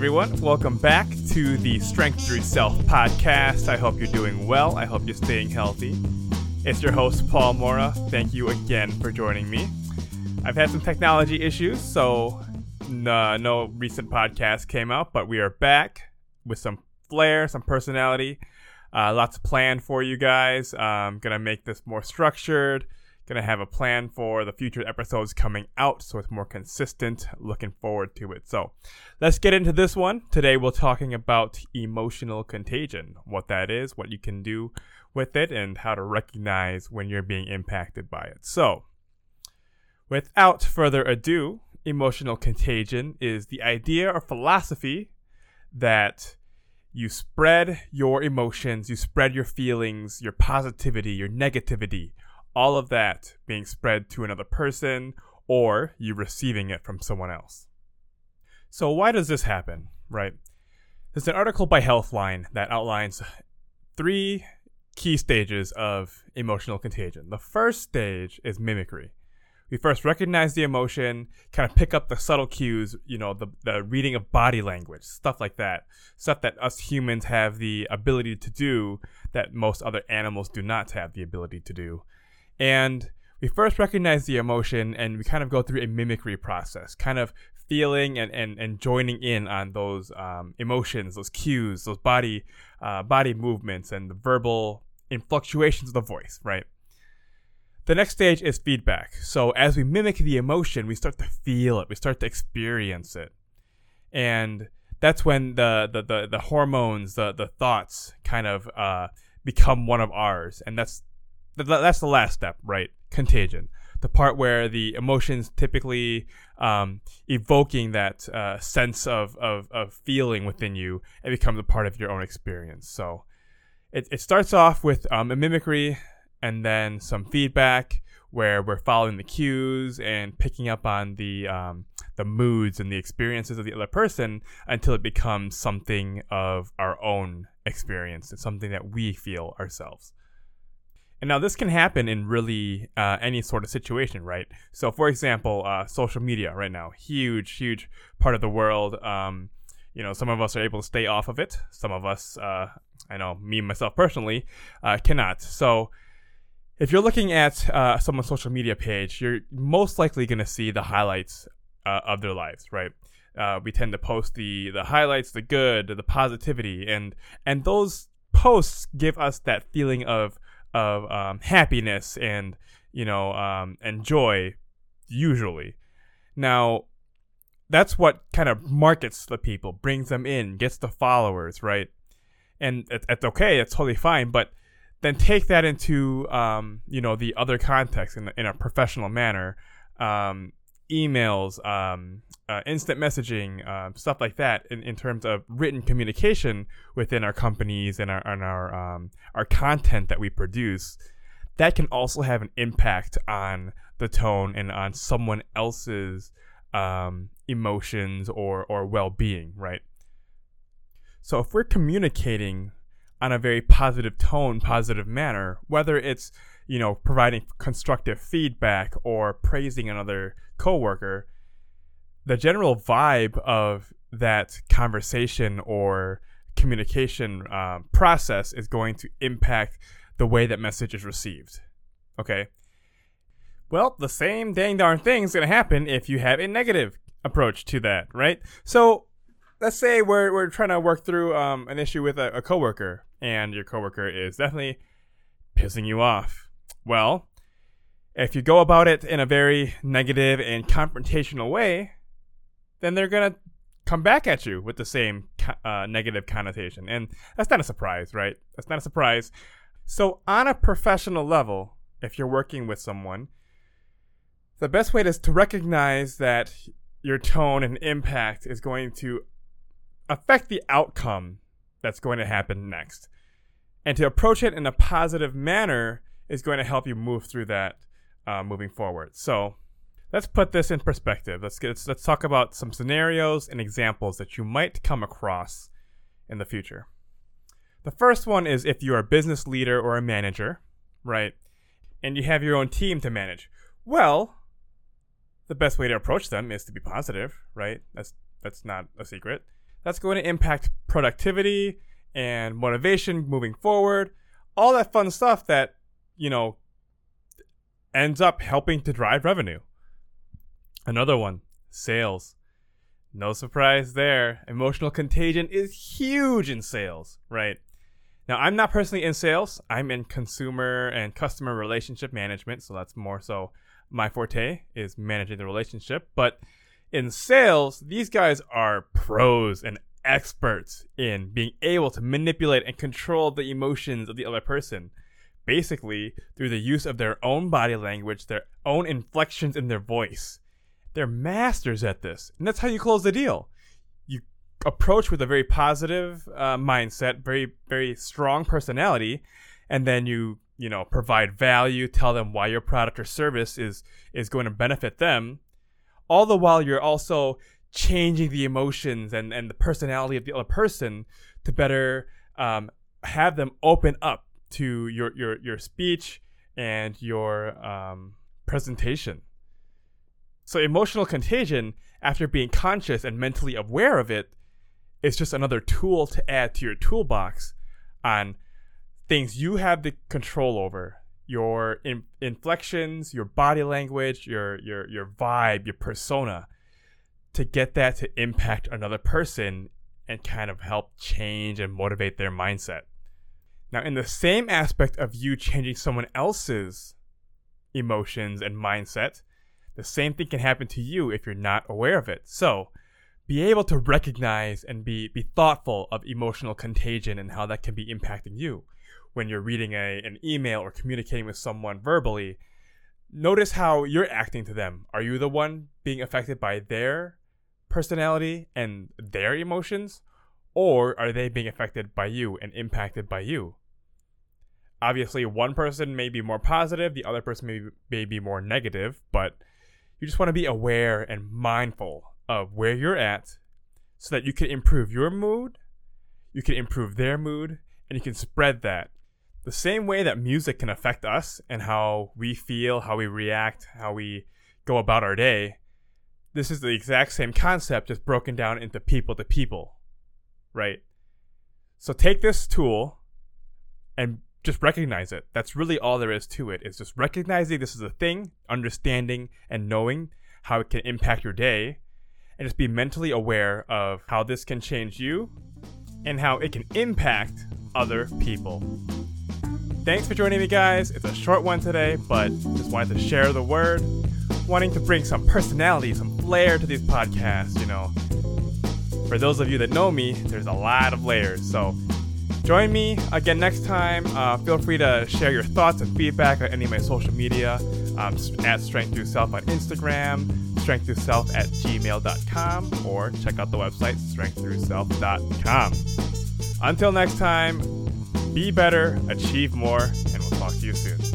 everyone. Welcome back to the Strength Through Self podcast. I hope you're doing well. I hope you're staying healthy. It's your host, Paul Mora. Thank you again for joining me. I've had some technology issues, so no, no recent podcast came out, but we are back with some flair, some personality. Uh, lots planned for you guys. I'm going to make this more structured Gonna have a plan for the future episodes coming out so it's more consistent. Looking forward to it. So let's get into this one. Today we're talking about emotional contagion, what that is, what you can do with it, and how to recognize when you're being impacted by it. So without further ado, emotional contagion is the idea or philosophy that you spread your emotions, you spread your feelings, your positivity, your negativity all of that being spread to another person or you receiving it from someone else. So, why does this happen, right? There's an article by Healthline that outlines three key stages of emotional contagion. The first stage is mimicry. We first recognize the emotion, kind of pick up the subtle cues, you know, the, the reading of body language, stuff like that. Stuff that us humans have the ability to do that most other animals do not have the ability to do. And we first recognize the emotion and we kind of go through a mimicry process, kind of feeling and, and, and joining in on those um, emotions, those cues, those body uh, body movements and the verbal influctuations of the voice, right? The next stage is feedback. So as we mimic the emotion, we start to feel it, we start to experience it. And that's when the the, the, the hormones, the, the thoughts kind of uh, become one of ours. And that's that's the last step, right? Contagion. The part where the emotions typically um, evoking that uh, sense of, of, of feeling within you, it becomes a part of your own experience. So it, it starts off with um, a mimicry and then some feedback where we're following the cues and picking up on the um, the moods and the experiences of the other person until it becomes something of our own experience. It's something that we feel ourselves. And now this can happen in really uh, any sort of situation, right? So, for example, uh, social media right now, huge, huge part of the world. Um, you know, some of us are able to stay off of it. Some of us, uh, I know me myself personally, uh, cannot. So, if you're looking at uh, someone's social media page, you're most likely going to see the highlights uh, of their lives, right? we tend to post the the highlights, the good, the positivity, and and those posts give us that feeling of of um, happiness and you know um, and joy usually. Now that's what kind of markets the people brings them in gets the followers right? And it, it's okay it's totally fine but then take that into um, you know the other context in, in a professional manner. Um, emails, um, uh, instant messaging, uh, stuff like that, in, in terms of written communication within our companies and our and our um, our content that we produce, that can also have an impact on the tone and on someone else's um, emotions or or well being, right? So if we're communicating on a very positive tone, positive manner, whether it's you know, providing constructive feedback or praising another coworker, the general vibe of that conversation or communication um, process is going to impact the way that message is received. Okay. Well, the same dang darn thing is going to happen if you have a negative approach to that, right? So let's say we're, we're trying to work through um, an issue with a, a coworker, and your coworker is definitely pissing you off. Well, if you go about it in a very negative and confrontational way, then they're going to come back at you with the same uh, negative connotation. And that's not a surprise, right? That's not a surprise. So, on a professional level, if you're working with someone, the best way is to recognize that your tone and impact is going to affect the outcome that's going to happen next. And to approach it in a positive manner is going to help you move through that uh, moving forward. So let's put this in perspective. Let's get let's talk about some scenarios and examples that you might come across in the future. The first one is if you're a business leader or a manager, right? And you have your own team to manage. Well, the best way to approach them is to be positive, right? That's that's not a secret. that's going to impact productivity and motivation moving forward. All that fun stuff that, you know, ends up helping to drive revenue. Another one, sales. No surprise there. Emotional contagion is huge in sales, right? Now, I'm not personally in sales. I'm in consumer and customer relationship management, so that's more so my forte is managing the relationship. But in sales, these guys are pros and experts in being able to manipulate and control the emotions of the other person. Basically, through the use of their own body language, their own inflections in their voice. They're masters at this. And that's how you close the deal. You approach with a very positive uh, mindset, very, very strong personality, and then you, you know, provide value, tell them why your product or service is, is going to benefit them. All the while, you're also changing the emotions and, and the personality of the other person to better um, have them open up to your, your, your speech and your um, presentation. So emotional contagion, after being conscious and mentally aware of it, is just another tool to add to your toolbox on things you have the control over your in- inflections your body language your your your vibe your persona to get that to impact another person and kind of help change and motivate their mindset now in the same aspect of you changing someone else's emotions and mindset the same thing can happen to you if you're not aware of it. So, be able to recognize and be, be thoughtful of emotional contagion and how that can be impacting you. When you're reading a, an email or communicating with someone verbally, notice how you're acting to them. Are you the one being affected by their personality and their emotions? Or are they being affected by you and impacted by you? Obviously, one person may be more positive, the other person may, may be more negative, but you just want to be aware and mindful of where you're at so that you can improve your mood, you can improve their mood, and you can spread that. The same way that music can affect us and how we feel, how we react, how we go about our day, this is the exact same concept just broken down into people to people, right? So take this tool and just recognize it. That's really all there is to it. Is just recognizing this is a thing, understanding and knowing how it can impact your day, and just be mentally aware of how this can change you and how it can impact other people. Thanks for joining me, guys. It's a short one today, but just wanted to share the word, wanting to bring some personality, some flair to these podcasts, you know. For those of you that know me, there's a lot of layers, so Join me again next time. Uh, feel free to share your thoughts and feedback on any of my social media um, at Strength Through Self on Instagram, Strength Through Self at gmail.com, or check out the website strengththroughself.com. Until next time, be better, achieve more, and we'll talk to you soon.